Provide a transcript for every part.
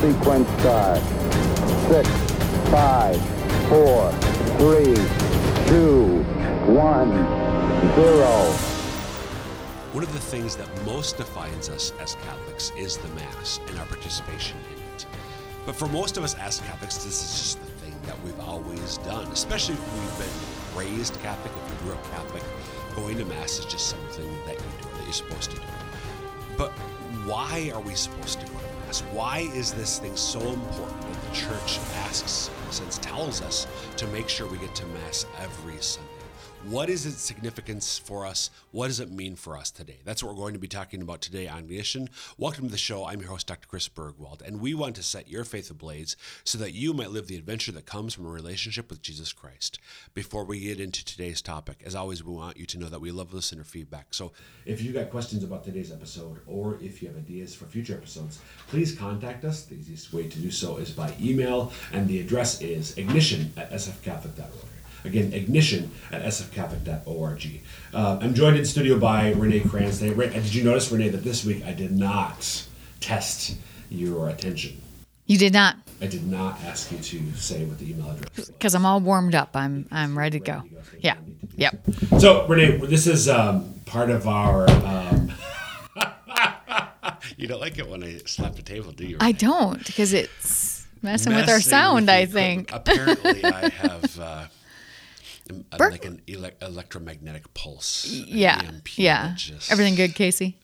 sequence start. Six, five, four, three, two, one, zero. One of the things that most defines us as Catholics is the Mass and our participation in it. But for most of us as Catholics, this is just the thing that we've always done, especially if we've been raised Catholic, if we grew up Catholic. Going to Mass is just something that you do, that you're supposed to do. But why are we supposed to go Mass? Why is this thing so important that the Church asks, in a sense, tells us to make sure we get to Mass every Sunday? What is its significance for us? What does it mean for us today? That's what we're going to be talking about today on Ignition. Welcome to the show. I'm your host, Dr. Chris Burgwald, and we want to set your faith ablaze so that you might live the adventure that comes from a relationship with Jesus Christ. Before we get into today's topic, as always, we want you to know that we love listener feedback. So if you've got questions about today's episode or if you have ideas for future episodes, please contact us. The easiest way to do so is by email, and the address is ignition at sfcatholic.org. Again, ignition at sfcatholic.org. Uh, I'm joined in studio by Renae Kranz. Today. Re- Did you notice, Renae, that this week I did not test your attention? You did not, I did not ask you to say what the email address was. because I'm all warmed up. I'm I'm ready to go. Ready to go, so you Yeah. don't need to do Yep. So, Renae, this is um, part of our. Um, you don't like it when I slap the table, do you? I don't because it's messing with our sound. with I think. equipment. Apparently, I have uh, uh, like an ele- electromagnetic pulse. Yeah. Yeah. just- Everything good, Casey?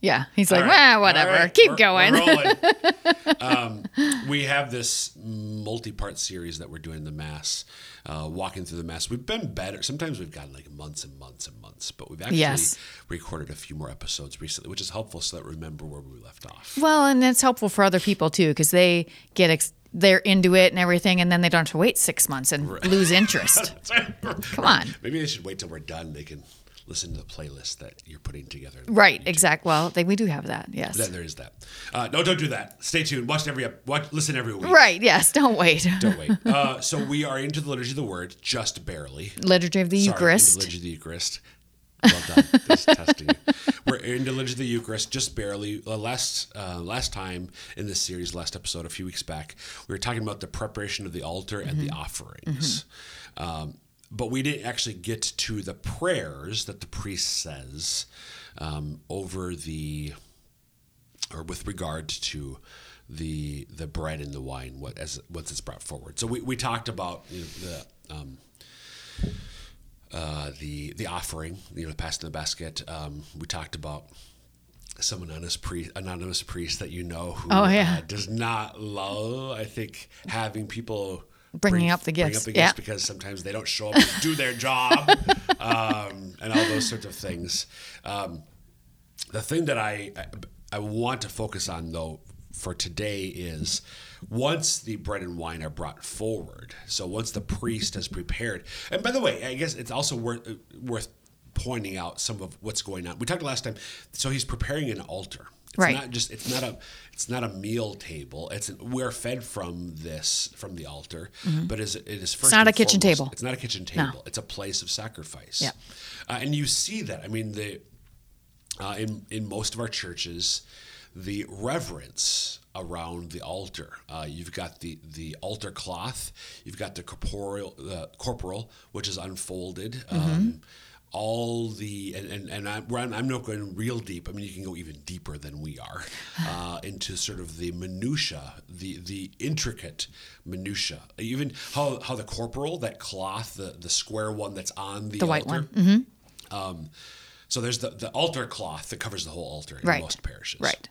Yeah. He's like, right, well, whatever. right, Keep we're- going. we're um, we have this multi-part series that we're doing the mass, uh, walking through the mass. We've been better. Sometimes we've gotten like months and months and months, but we've actually Yes. recorded a few more episodes recently, which is helpful so that we remember where we left off. well, and it's helpful for other people too because they get ex- they're into it and everything, and then they don't have to wait six months and lose interest. Come on. Maybe they should wait till we're done. They can listen to the playlist that you're putting together. right. Exact. Well, they, we do have that. Yes. Then there is that. Uh, no, don't do that. Stay tuned. Watch every watch, listen every week. Right. Yes. Don't wait. Don't wait. Uh, so we are into the liturgy of the word, just barely. Liturgy of the Sorry, Eucharist. liturgy of the Eucharist. Well done. Testing. We're the liturgy of the Eucharist, just barely. Uh, last uh, last time in this series, last episode, a few weeks back, we were talking about the preparation of the altar and Mm-hmm. the offerings. Um, but we didn't actually get to the prayers that the priest says um, over the or with regard to the the bread and the wine, what as what's it's brought forward. So we, we talked about you know, the um, uh, the the offering, you know, passing the basket. Um, we talked about some anonymous priest, anonymous priest that you know who Oh, yeah. uh, does not love. I think having people. Bringing bring- up the bring gifts, up the yeah. gifts because sometimes they don't show up and do their job, um, and all those sorts of things. Um, the thing that I I want to focus on though for today is once the bread and wine are brought forward. So once the priest has prepared, and by the way, I guess it's also worth worth pointing out some of what's going on. We talked last time. So he's preparing an altar. It's Right. not just it's not a it's not a meal table. It's an, we're fed from this from the altar, but is it is first Mm-hmm. not a kitchen foremost- table. It's not a kitchen No. table. It's a place of sacrifice. Yeah. Uh, and you see that. I mean, the uh, in in most of our churches, the reverence around the altar. Uh, you've got the the altar cloth. You've got the corporeal uh, corporal, which is unfolded. Um, all the and and, and I'm, we're- I'm not going real deep. I mean, you can go even deeper than we are uh, into sort of the minutia, the the intricate minutia. Even how how the corporal, that cloth, the the square one that's on the The white altar, one. um, so there's the, the altar cloth that covers the whole altar in Right. most parishes. Right.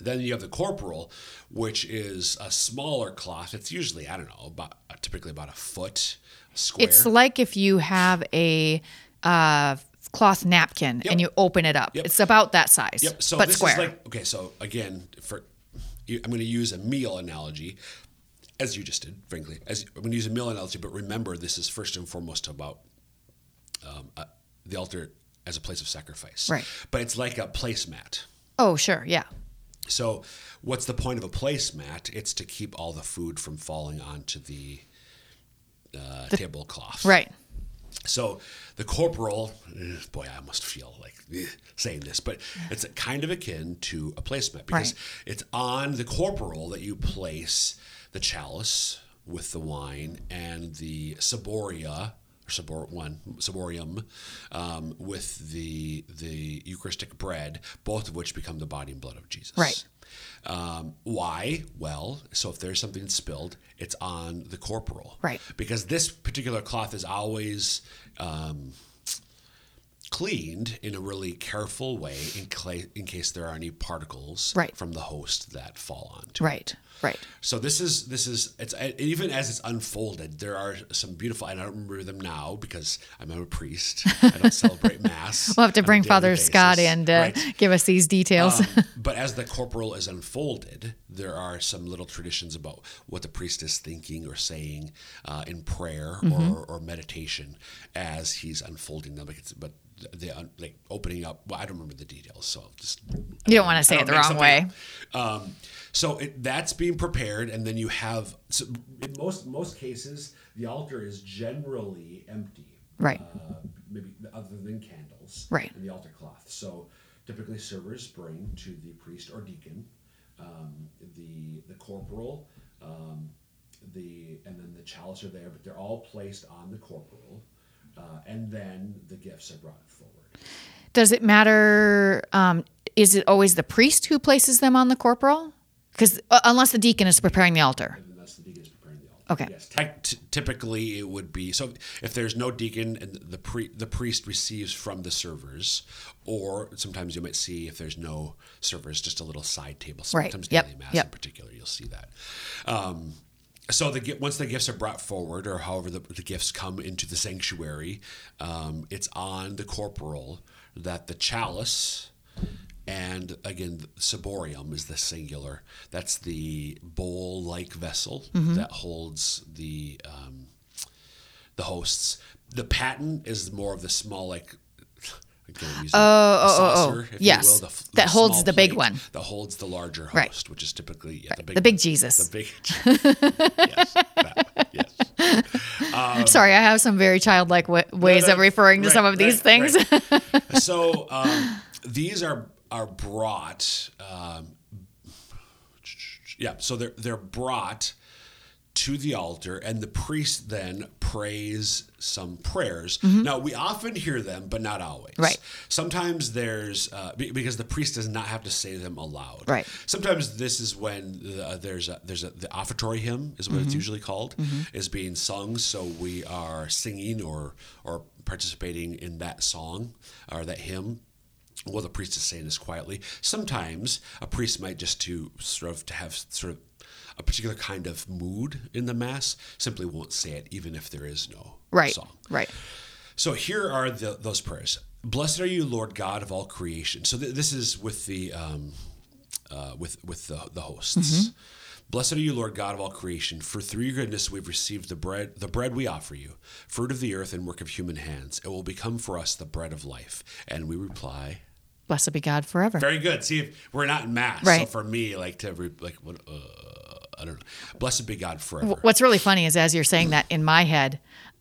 Then you have the corporal, which is a smaller cloth. It's usually I don't know about typically about a foot square. It's like if you have a uh, cloth napkin Yep. and you open it up. Yep. it's about that size, Yep. So but square. like okay. So again, for I'm going to use a meal analogy, as you just did, frankly. As I'm going to use a meal analogy, but remember, this is first and foremost about um, uh, the altar as a place of sacrifice. Right. But it's like a placemat. oh, sure, yeah. So, what's the point of a placemat? It's to keep all the food from falling onto the, uh, tablecloth. Right. So the corporal, eh, boy, I must feel like eh, saying this, but it's kind of akin to a placement because Right. it's on the corporal that you place the chalice with the wine and the ciboria or cibor one ciborium um, with the the Eucharistic bread, both of which become the body and blood of Jesus. Right. Um, why? Well, so if there's something spilled, it's on the corporal. Right. Because this particular cloth is always um, cleaned in a really careful way in, cla in case there are any particles Right. from the host that fall onto. Right. Right. So this is this is it's even as it's unfolded, there are some beautiful and I don't remember them now because I'm a priest. I don't celebrate mass. We'll have to bring Father Scott basis. in to Right. give us these details. Um, but as the corporal is unfolded, there are some little traditions about what the priest is thinking or saying uh, in prayer Mm-hmm. or, or meditation as he's unfolding them. But the un- like opening up. Well, I don't remember the details, so I'll just you don't want to say it the wrong way. Um, so it, that's being prepared, and then you have so in most most cases the altar is generally empty, Right. Uh, maybe other than candles, Right. and the altar cloth. So typically servers bring to the priest or deacon um, the the corporal, um, the and then the chalice are there, but they're all placed on the corporal, uh, and then the gifts are brought forward. Does it matter? Um, is it always the priest who places them on the corporal? Because uh, unless the deacon is preparing the altar. And that's the deacon's preparing the altar. Okay. Yes. Tec- t- typically, it would be so. If there's no deacon and the pre- the priest receives from the servers, or sometimes you might see if there's no servers, just a little side table. Right. Sometimes Yep. daily mass Yep. in particular, you'll see that. Um, so the once the gifts are brought forward, or however the, the gifts come into the sanctuary, um, it's on the corporal that the chalice and again ciborium is the singular. That's the bowl-like vessel Mm-hmm. that holds the um, the hosts. The paten is more of the small like. Using Oh, a oh, oh, oh. if Yes. you will, the That holds the big one. That holds the larger host, Right. which is typically yeah, the big The big. Jesus. The big yes, that yes. Sorry, I have some very childlike w- ways no, of referring to right, some of these things. right. so um, these are are brought. Um, yeah, so they're they're brought to the altar, and the priest then prays some prayers. Now we often hear them, but not always. Mm-hmm. Right. Sometimes there's uh, because the priest does not have to say them aloud. Right. Sometimes this is when uh, there's a, there's a, the offertory hymn is what Mm-hmm. it's usually called is being sung. So we are singing or or participating in that song or that hymn. Well, the priest is saying this quietly. Sometimes a priest might just to sort of to have sort of a particular kind of mood in the mass simply won't say it even if there is no right. song. Right. So here are the, those prayers. Blessed are you, Lord God of all creation. So th- this is with the um, uh, with with the, the hosts. Blessed are you, Lord God of all creation, for through your goodness we've received the bread, the bread we offer you, fruit of the earth and work of human hands. It will become for us the bread of life. And we reply, Blessed be God forever. very good. See, if we're not in mass, so Right. for me, like to re- like what uh, I don't know. Blessed be God forever. What's really funny is as you're saying that in my head,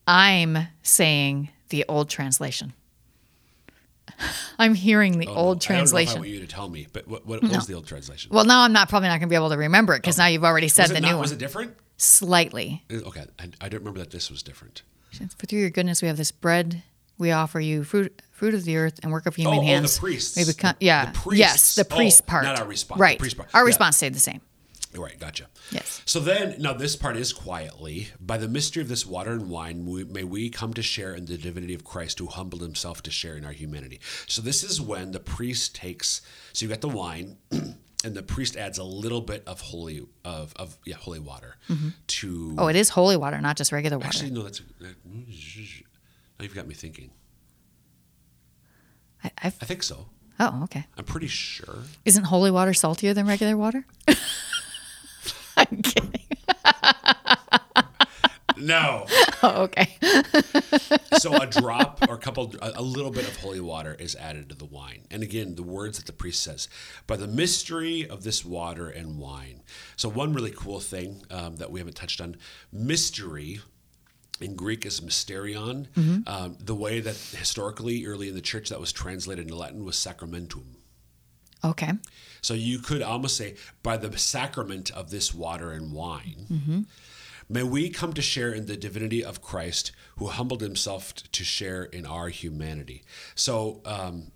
I'm saying the old translation. I'm hearing the Oh, old I don't know if I translation. want you to tell me, but what, what was the old translation? Well, now I'm not probably not going to be able to remember it because now you've already said the it new one. Was it different? Slightly. Uh, okay, I, I don't remember that this was different. For through your goodness, we have this bread. We offer you fruit, fruit of the earth, and work of human oh, oh hands. the priests. We become, yeah, the priests. yes, the priest Oh, part. not our response, the Right, priest part. our Yeah. response stayed the same. Right, gotcha. Yes. So then, now this part is quietly. By the mystery of this water and wine, we, may we come to share in the divinity of Christ, who humbled himself to share in our humanity. So this is when the priest takes. So you got the wine, and the priest adds a little bit of holy of of yeah holy water mm-hmm. to. Oh, it is holy water, not just regular water. actually, no, that's. Now you've got me thinking. I, I've, I think so. oh, okay. I'm pretty sure. Isn't holy water saltier than regular water? I'm kidding. No. Oh, okay. so a drop or a couple a, a little bit of holy water is added to the wine and again the words that the priest says by the mystery of this water and wine so one really cool thing um, that we haven't touched on mystery in Greek is mysterion. Um, the way that historically, early in the church, that was translated into Latin was sacramentum. Okay. So you could almost say, by the sacrament of this water and wine, may we come to share in the divinity of Christ, who humbled himself to share in our humanity. So um,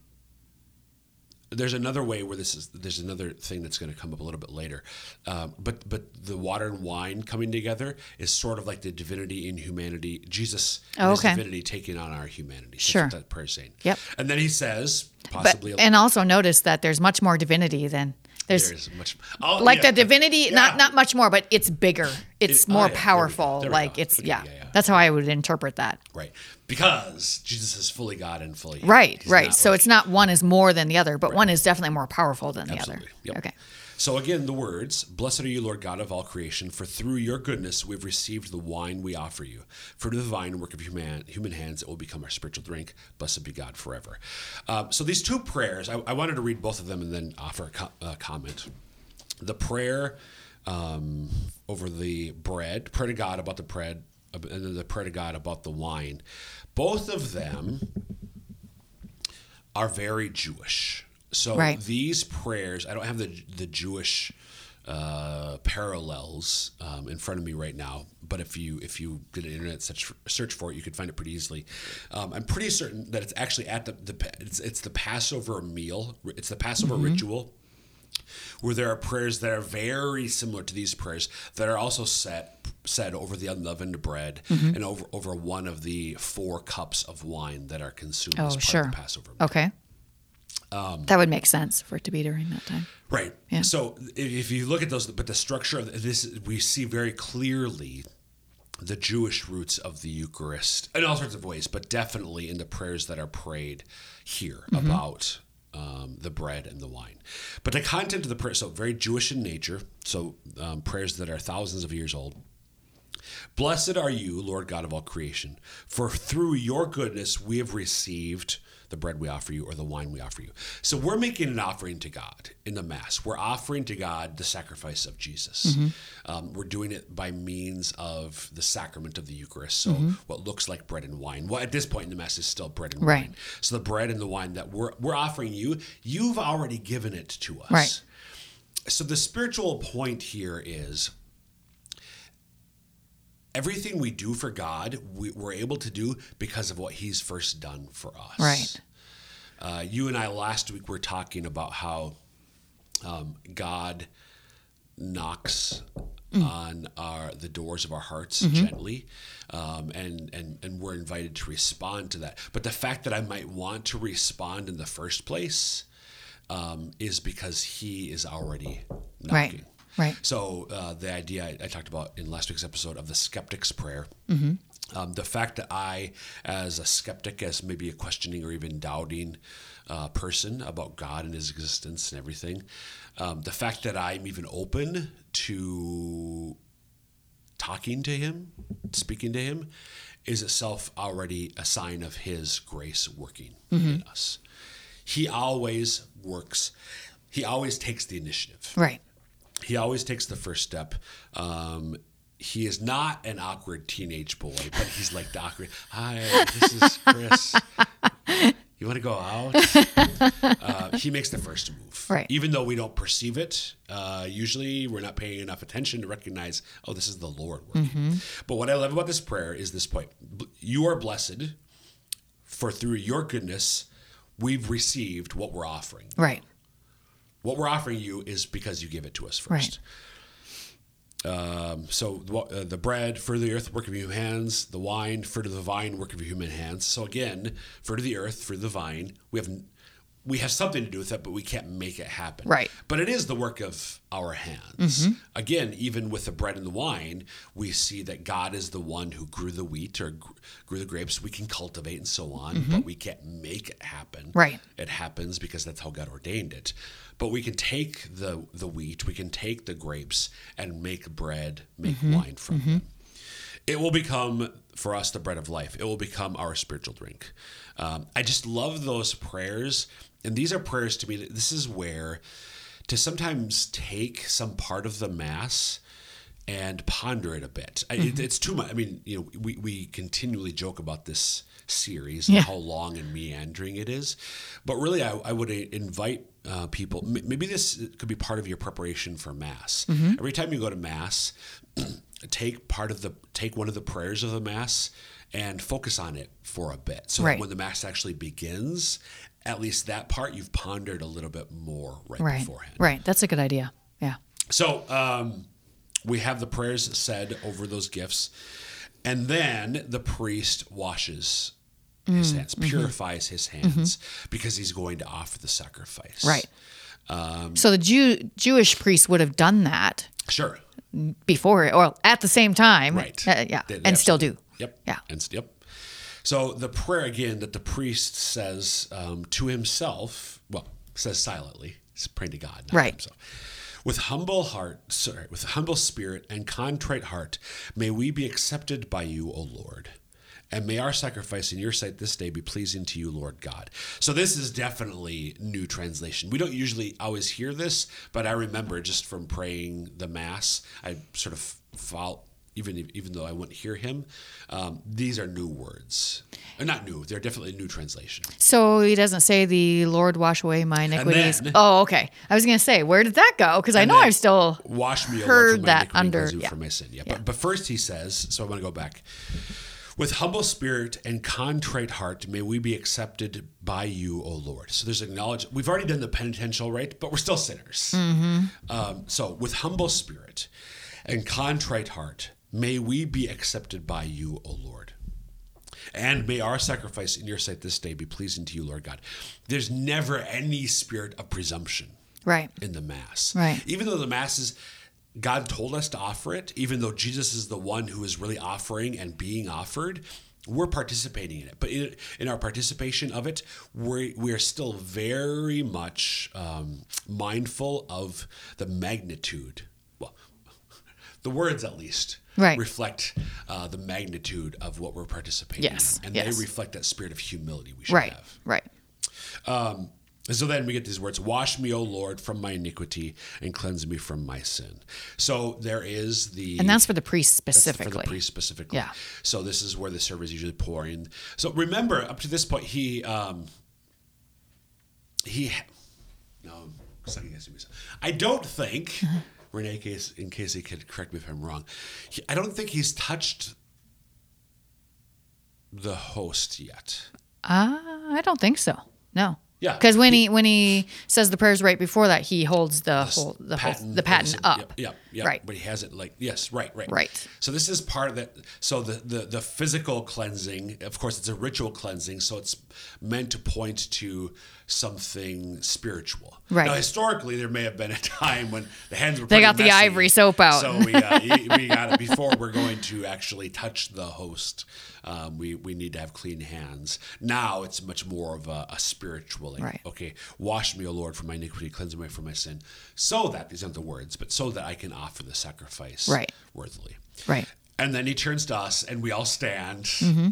there's another way where this is. There's another thing that's going to come up a little bit later, um, but but the water and wine coming together is sort of like the divinity in humanity. Jesus, Oh, his okay. divinity taking on our humanity. That's Sure. what that prayer saying. Yep. And then he says, But possibly. and also notice that there's much more divinity than there's there's much oh, like yeah. the divinity Yeah. not not much more but it's bigger it's It- oh, more yeah, there we powerful There like it's Okay, yeah. that's how i would interpret that Right. Because Jesus is fully God and fully right right so like- it's not one is more than the other but one is definitely more powerful than the other Yep. okay So again, the words, Blessed are you, Lord God of all creation, for through your goodness we've received the wine we offer you. For to the vine work of human, human hands, it will become our spiritual drink. Blessed be God forever. Um, so these two prayers, I, I wanted to read both of them and then offer a co- uh, comment. The prayer um, over the bread, pray to God about the bread, uh, and then the prayer to God about the wine. Both of them are very Jewish. So Right. these prayers, I don't have the the Jewish uh, parallels um, in front of me right now, but if you if you did an internet search search for it, you could find it pretty easily. Um, I'm pretty certain that it's actually at the, the it's, it's the Passover meal. It's the Passover ritual where there are prayers that are very similar to these prayers that are also set said over the unleavened bread and over over one of the four cups of wine that are consumed oh as part sure of the Passover. meal. okay Um, that would make sense for it to be during that time Right. Yeah. So if, you look at those, but the structure of this, we see very clearly the Jewish roots of the Eucharist in all sorts of ways, but definitely in the prayers that are prayed here Mm-hmm. about um, the bread and the wine. But the content of the prayer, so very Jewish in nature, so um, prayers that are thousands of years old. Blessed are you, Lord God of all creation, for through your goodness we have received the bread we offer you or the wine we offer you. So we're making an offering to God in the Mass. We're offering to God the sacrifice of Jesus. Um, we're doing it by means of the sacrament of the Eucharist. So what looks like bread and wine. Well, at this point in the Mass is still bread and Right. wine. So the bread and the wine that we're, we're offering you, you've already given it to us. Right. So the spiritual point here is everything we do for God, we, we're able to do because of what He's first done for us. Right. Uh, you and I last week were talking about how um, God knocks on our the doors of our hearts gently, um, and and and we're invited to respond to that. But the fact that I might want to respond in the first place um, is because He is already knocking. Right. Right. So uh, the idea I, I talked about in last week's episode of the skeptic's prayer, um, the fact that I, as a skeptic, as maybe a questioning or even doubting uh, person about God and His existence and everything, um, the fact that I'm even open to talking to Him, speaking to Him, is itself already a sign of His grace working in us. He always works. He always takes the initiative right he always takes the first step. Um, he is not an awkward teenage boy, but he's like the awkward. Hi, this is Chris. You want to go out? Uh, he makes the first move, Right. Even though we don't perceive it, uh, usually we're not paying enough attention to recognize, oh, this is the Lord working. But what I love about this prayer is this point: you are blessed, for through your goodness, we've received what we're offering. right What we're offering you is because you give it to us first. Um, so the, uh, the bread, fruit of the earth, work of your hands. The wine, fruit of the vine, work of your human hands. So again, fruit of the earth, fruit of the vine. We have we have something to do with it, but we can't make it happen. Right. But it is the work of our hands. Mm-hmm. Again, even with the bread and the wine, we see that God is the one who grew the wheat or grew the grapes. We can cultivate and so on, mm-hmm. but we can't make it happen. Right. It happens because that's how God ordained it. But we can take the the wheat, we can take the grapes and make bread, make mm-hmm. wine from them. It will become for us the bread of life. It will become our spiritual drink. Um, I just love those prayers, and these are prayers to me. That this is where to sometimes take some part of the mass and ponder it a bit. I- Mm-hmm. It, it's too much. I mean, you know, we, we continually joke about this series Yeah. and how long and meandering it is, but really, I, I would invite uh, people. m- Maybe this could be part of your preparation for Mass. Mm-hmm. Every time you go to Mass, take part of the take one of the prayers of the Mass and focus on it for a bit. So Right. when the Mass actually begins, at least that part you've pondered a little bit more right, Right. beforehand. Right. That's a good idea. Yeah. So um, we have the prayers said over those gifts, and then the priest washes his hands, purifies his hands, because he's going to offer the sacrifice. Right. Um, so the Jew Jewish priest would have done that Sure. before, or at the same time. Right. Uh, yeah. They- they and still do. Yep. Yeah. And yep. So the prayer again that the priest says um, to himself, well, says silently, he's praying to God, to Right. himself. With humble heart, sorry, with humble spirit and contrite heart, may we be accepted by you, O Lord. And may our sacrifice in your sight this day be pleasing to you, Lord God. So this is definitely new translation. We don't usually always hear this, but I remember just from praying the mass, I sort of felt even even though I wouldn't hear him, um, these are new words. Uh, not new; they're definitely new translation. So he doesn't say the Lord wash away my iniquities. then- oh, okay. I was going to say, where did that go? Because I know I've still wash me, heard that under- yeah. from my sin. Yeah, Yeah. But, but first he says, so I want to go back. With humble spirit and contrite heart, may we be accepted by you, O Lord. So there's acknowledge. We've already done the penitential right? but we're still sinners. Mm-hmm. Um, so with humble spirit and contrite heart, may we be accepted by you, O Lord. And may our sacrifice in your sight this day be pleasing to you, Lord God. There's never any spirit of presumption right. in the mass. Right. Even though the mass is God told us to offer it, even though Jesus is the one who is really offering and being offered, we're participating in it. But in, in our participation of it, we're, we're still very much um, mindful of the magnitude. Well, the words at least. Right. Reflect uh, the magnitude of what we're participating Yes, in. And yes. they reflect that spirit of humility we should Right. have. Right. Um, so then we get these words Wash me, O Lord, from my iniquity and cleanse me from my sin. So there is the. And that's for the priest that's specifically. for the priest specifically. Yeah. So this is where the server is usually pouring. So remember, up to this point, he. Um, he. No, I'm second guessing myself. I don't think. Renae, in case, in case he could correct me if I'm wrong, he, I don't think he's touched the host yet. Uh, I don't think so. No. Yeah. Because when he when he says the prayers right before that, he holds the whole the whole, the paten up. Yep, yep, yep. Right. But he has it like yes, right, right, Right. So this is part of that. So the, the the physical cleansing, of course, it's a ritual cleansing, so it's meant to point to something spiritual. Right. Now, historically, there may have been a time when the hands were They got the ivory soap out. So we uh, we got it before we're going to actually touch the host. Um, we we need to have clean hands. Now it's much more of a, a spiritual. Like, Right. Okay, wash me, O Lord, from my iniquity, cleanse me from my sin, so that these aren't the words, but so that I can offer the sacrifice Right. worthily. Right. And then he turns to us, and we all stand. Mm-hmm.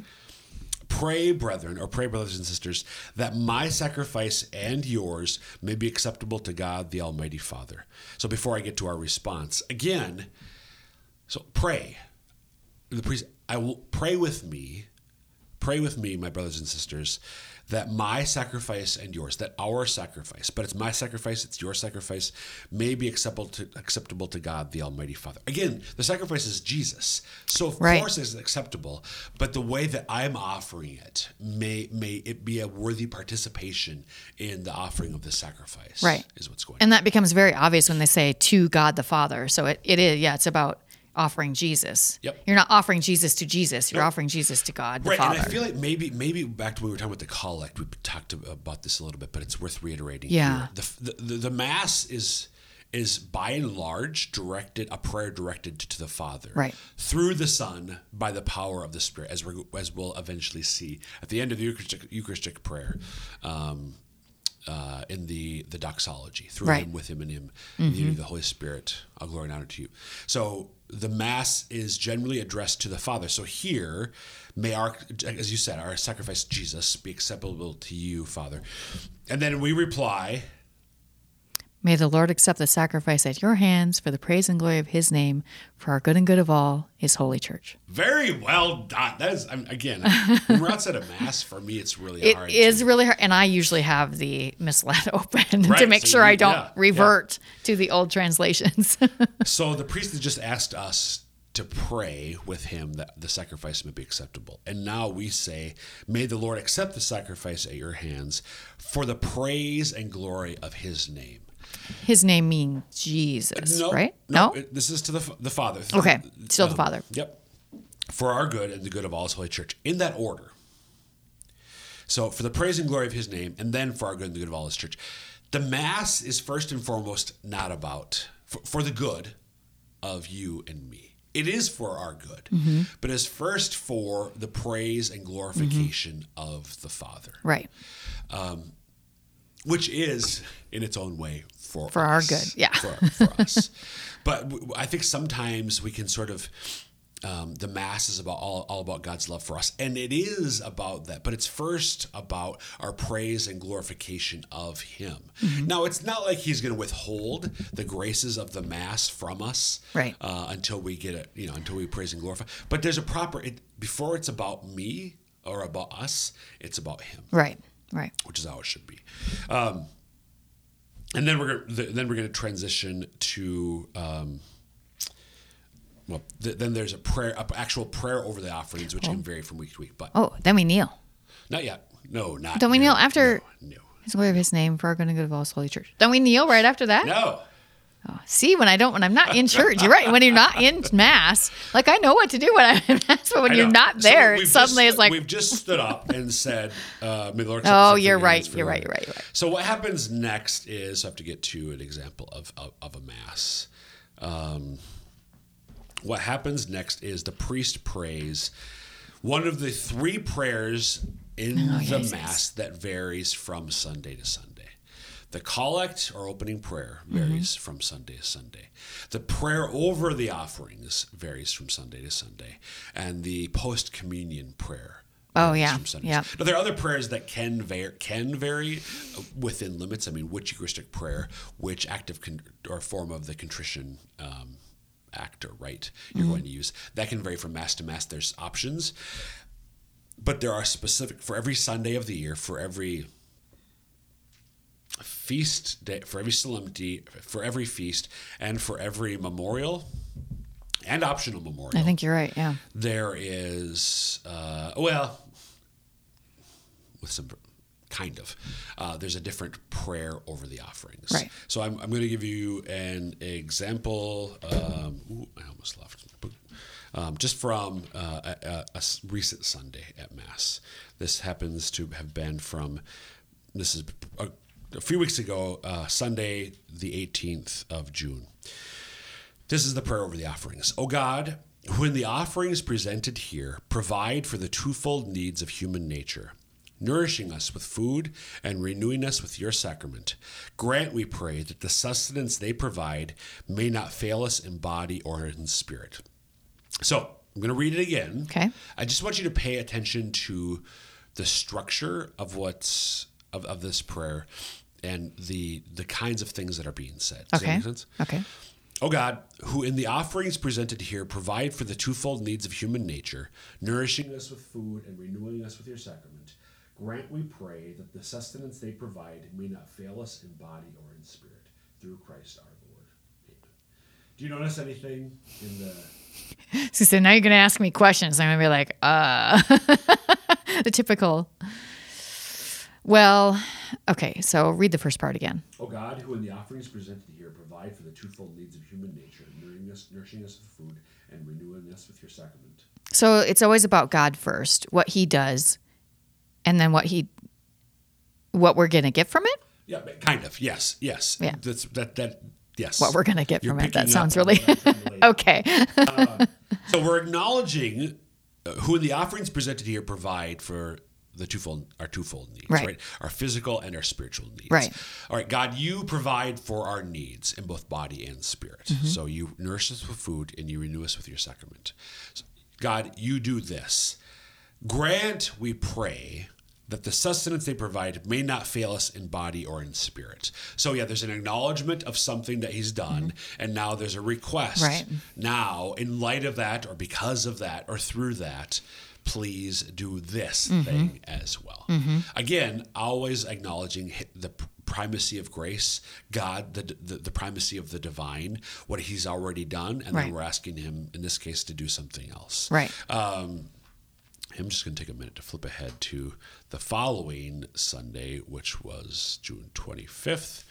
Pray, brethren, or pray, brothers and sisters, that my sacrifice and yours may be acceptable to God, the Almighty Father. So before I get to our response, again, so pray. The priest, I will pray with me, pray with me, my brothers and sisters, that my sacrifice and yours, that our sacrifice, but it's my sacrifice, it's your sacrifice, may be acceptable to acceptable to God, the Almighty Father. Again, the sacrifice is Jesus, so of Right. course it's acceptable. But the way that I'm offering it, may may it be a worthy participation in the offering of the sacrifice. Right. is what's going. On. And that becomes very obvious when they say to God the Father. So it, it is, yeah, it's about offering Jesus. Yep. You're not offering Jesus to Jesus. You're Nope. offering Jesus to God the Right, Father. and I feel like maybe maybe back to when we were talking about the collect, we talked about this a little bit, but it's worth reiterating. Yeah. here. The, the the the mass is is by and large directed a prayer directed to the Father, Right. through the Son by the power of the Spirit, as we as we'll eventually see at the end of the Eucharistic, Eucharistic prayer. Um, uh, in the the doxology through Right. him with him and him. In the the Holy Spirit all glory and honor to you. So the mass is generally addressed to the Father. So here may our as you said our sacrifice Jesus be acceptable to you Father. And then we reply May the Lord accept the sacrifice at your hands for the praise and glory of his name, for our good and good of all, his holy church. Very well done. That is, again, when we're outside of Mass, for me, it's really It hard. It is to- really hard. And I usually have the misled open to make so sure you- I don't yeah, yeah. revert to the old translations. So the priest has just asked us to pray with him that the sacrifice may be acceptable. And now we say, May the Lord accept the sacrifice at your hands for the praise and glory of his name. His name means Jesus, No, right? No, No? it- this is to the, the Father. Okay, still the Um, Father. Yep. For our good and the good of all his holy church, in that order. So for the praise and glory of his name, and then for our good and the good of all his church. The Mass is first and foremost not about, for, for the good of you and me. It is for our good, Mm-hmm. but is first for the praise and glorification of the Father, Right. Which is in its own way for For our good, yeah. for, for us. But w- I think sometimes we can sort of um, the mass is about all, all about God's love for us, and it is about that. But it's first about our praise and glorification of Him. Mm-hmm. Now, it's not like He's going to withhold the graces of the mass from us, Right. Uh, until we get it, you know, until we praise and glorify. But there's a proper it, before it's about me or about us, it's about Him Right. Right. which is how it should be. Um, and then we're gonna, then we're going to transition to um, well, th- then there's a prayer, a actual prayer over the offerings, which can vary from week to week, but Oh, then we kneel. not yet. No, not. Don't we no, kneel after- No, His glory of his name for our good and good of all his holy church. Don't we kneel right after that? no. See, when I don't, when I'm not in church, you're right. When you're not in mass, like I know what to do when I'm in mass, but when you're not there, we've suddenly just- it's like, we've just stood up and said, uh, "May the Lord oh, you're right, you're right, you're right, you're right. So what happens next is I have to get to an example of of, of a mass. Um, what happens next is the priest prays one of the three prayers in Oh, the Jesus. mass that varies from Sunday to Sunday. The collect or opening prayer Mm-hmm. varies from Sunday to Sunday. The prayer over the offerings varies from Sunday to Sunday, and the post communion prayer. Oh, varies yeah. from Sunday to Yeah. Sunday. Now, there are other prayers that can vary, can vary uh, within limits. I mean, which Eucharistic prayer, which active con- or form of the contrition um, act or rite you're going to use. That can vary from mass to mass. There's options, but there are specific for every Sunday of the year, for every feast day, for every solemnity, for every feast, and for every memorial and optional memorial I think you're right. Yeah. there is uh, well with some kind of uh, there's a different prayer over the offerings Right. so i'm, I'm going to give you an example um, ooh, i almost left um, just from uh, a, a- recent sunday at mass this happens to have been from this is a, a few weeks ago uh, sunday the 18th of june this is the prayer over the offerings. O God, who in the offerings presented here provide for the twofold needs of human nature, nourishing us with food and renewing us with your sacrament, grant, we pray, that the sustenance they provide may not fail us in body or in spirit. So, I'm going to read it again. Okay. I just want you to pay attention to the structure of what's of, of this prayer and the the kinds of things that are being said. Does that Okay. make sense? Okay. O God, who in the offerings presented here provide for the twofold needs of human nature, nourishing us with food and renewing us with your sacrament, grant, we pray, that the sustenance they provide may not fail us in body or in spirit, through Christ our Lord. Amen. Do you notice anything in the. So, so now you're going to ask me questions. I'm going to be like, uh, the typical. Well, okay. So read the first part again. O God, who in the offerings presented here provide for the twofold needs of human nature, nourishing us, nourishing us with food and renewing us with your sacrament. So it's always about God first, what He does, and then what He, what we're going to get from it. Yeah, kind of. Yes, yes. Yeah. That's that that yes. What we're going to get You're from it. That sounds really what I'm saying later. okay. So we're acknowledging uh, who in the offerings presented here provide for the twofold our twofold needs, Right. right. Our physical and our spiritual needs. Right. All right, God, you provide for our needs in both body and spirit. Mm-hmm. So you nourish us with food and you renew us with your sacrament. So, God, you do this. Grant, we pray, that the sustenance they provide may not fail us in body or in spirit. So yeah, there's an acknowledgement of something that he's done, and now there's a request. Right. Now, in light of that, or because of that, or through that, please do this thing as well. Again, always acknowledging the primacy of grace, God, the, the the primacy of the divine, what He's already done, and Right. then we're asking Him, in this case, to do something else. Right. I'm just going to take a minute to flip ahead to the following Sunday, which was June 25th.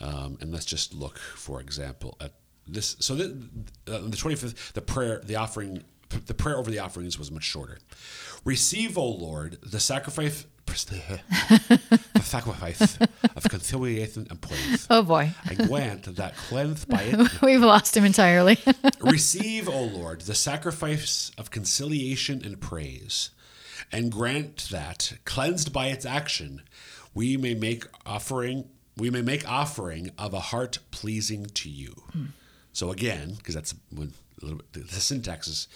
Um, and let's just look, for example, at this. So the, uh, the 25th, the prayer, the offering, the prayer over the offerings was much shorter. Receive, O Lord, the sacrifice, the sacrifice of conciliation and praise. Oh boy, And grant that cleansed by it we've lost him entirely. Receive, O Lord, the sacrifice of conciliation and praise, and grant that, cleansed by its action, we may make offering we may make offering of a heart pleasing to you. So again, because that's when a little bit, the syntax is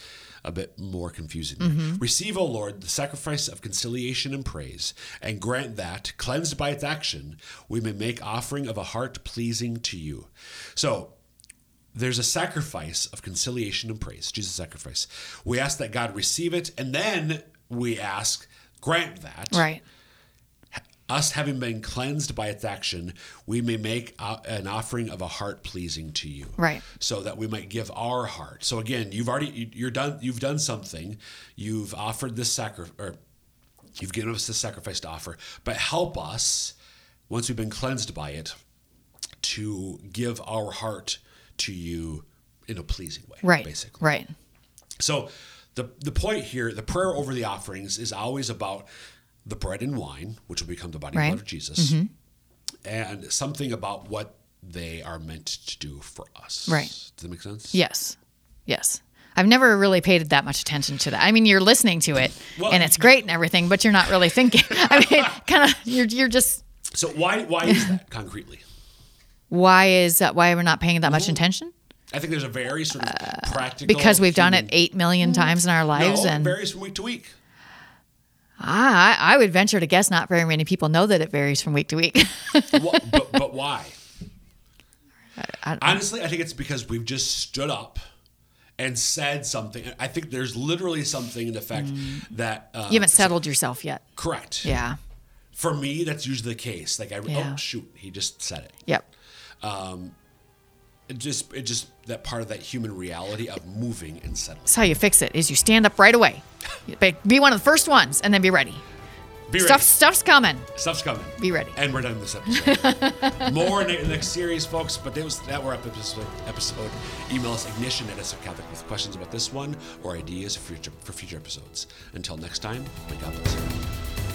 a bit more confusing. Mm-hmm. Receive, O Lord, the sacrifice of conciliation and praise, and grant that, cleansed by its action, we may make offering of a heart pleasing to you. So there's a sacrifice of conciliation and praise, Jesus' sacrifice. We ask that God receive it, and then we ask, grant that. right. Us having been cleansed by its action, we may make an offering of a heart pleasing to you. Right. So that we might give our heart. So again, you've already you- you're done. You've done something. You've offered this sacrifice, or you've given us the sacrifice to offer. But help us once we've been cleansed by it to give our heart to you in a pleasing way. Right. Basically. Right. So the the point here, the prayer over the offerings is always about the bread and wine, which will become the body Right. and blood of Jesus, and something about what they are meant to do for us. Right. Does that make sense? Yes. Yes. I've never really paid that much attention to that. I mean, you're listening to it Well, and it's great and everything, but you're not really thinking. I mean, kind of you're you're just So why why is that concretely? why is that why we're not paying that much attention? I think there's a very sort of practical Uh, Because we've done it human- 8 million times in our lives No, it and varies from week to week. I I would venture to guess not very many people know that it varies from week to week. Wha- but, but why? I- Honestly, I think it's because we've just stood up and said something. I think there's literally something in the fact that uh, you haven't settled yourself yet. correct. Yeah. For me, that's usually the case. Like I, Yeah. oh shoot, he just said it. Yep. It just, it just that part of that human reality of moving and settling. That's how you fix it is you stand up right away. Be- one of the first ones and then be ready. Be Stuff stuff's coming. Stuff's coming. Be ready. And we're done with this episode. More in the next series, folks. But that was that were up episode. Episode. Email us ignition at SF Catholic with questions about this one or ideas for future for future episodes. Until next time, may God bless you.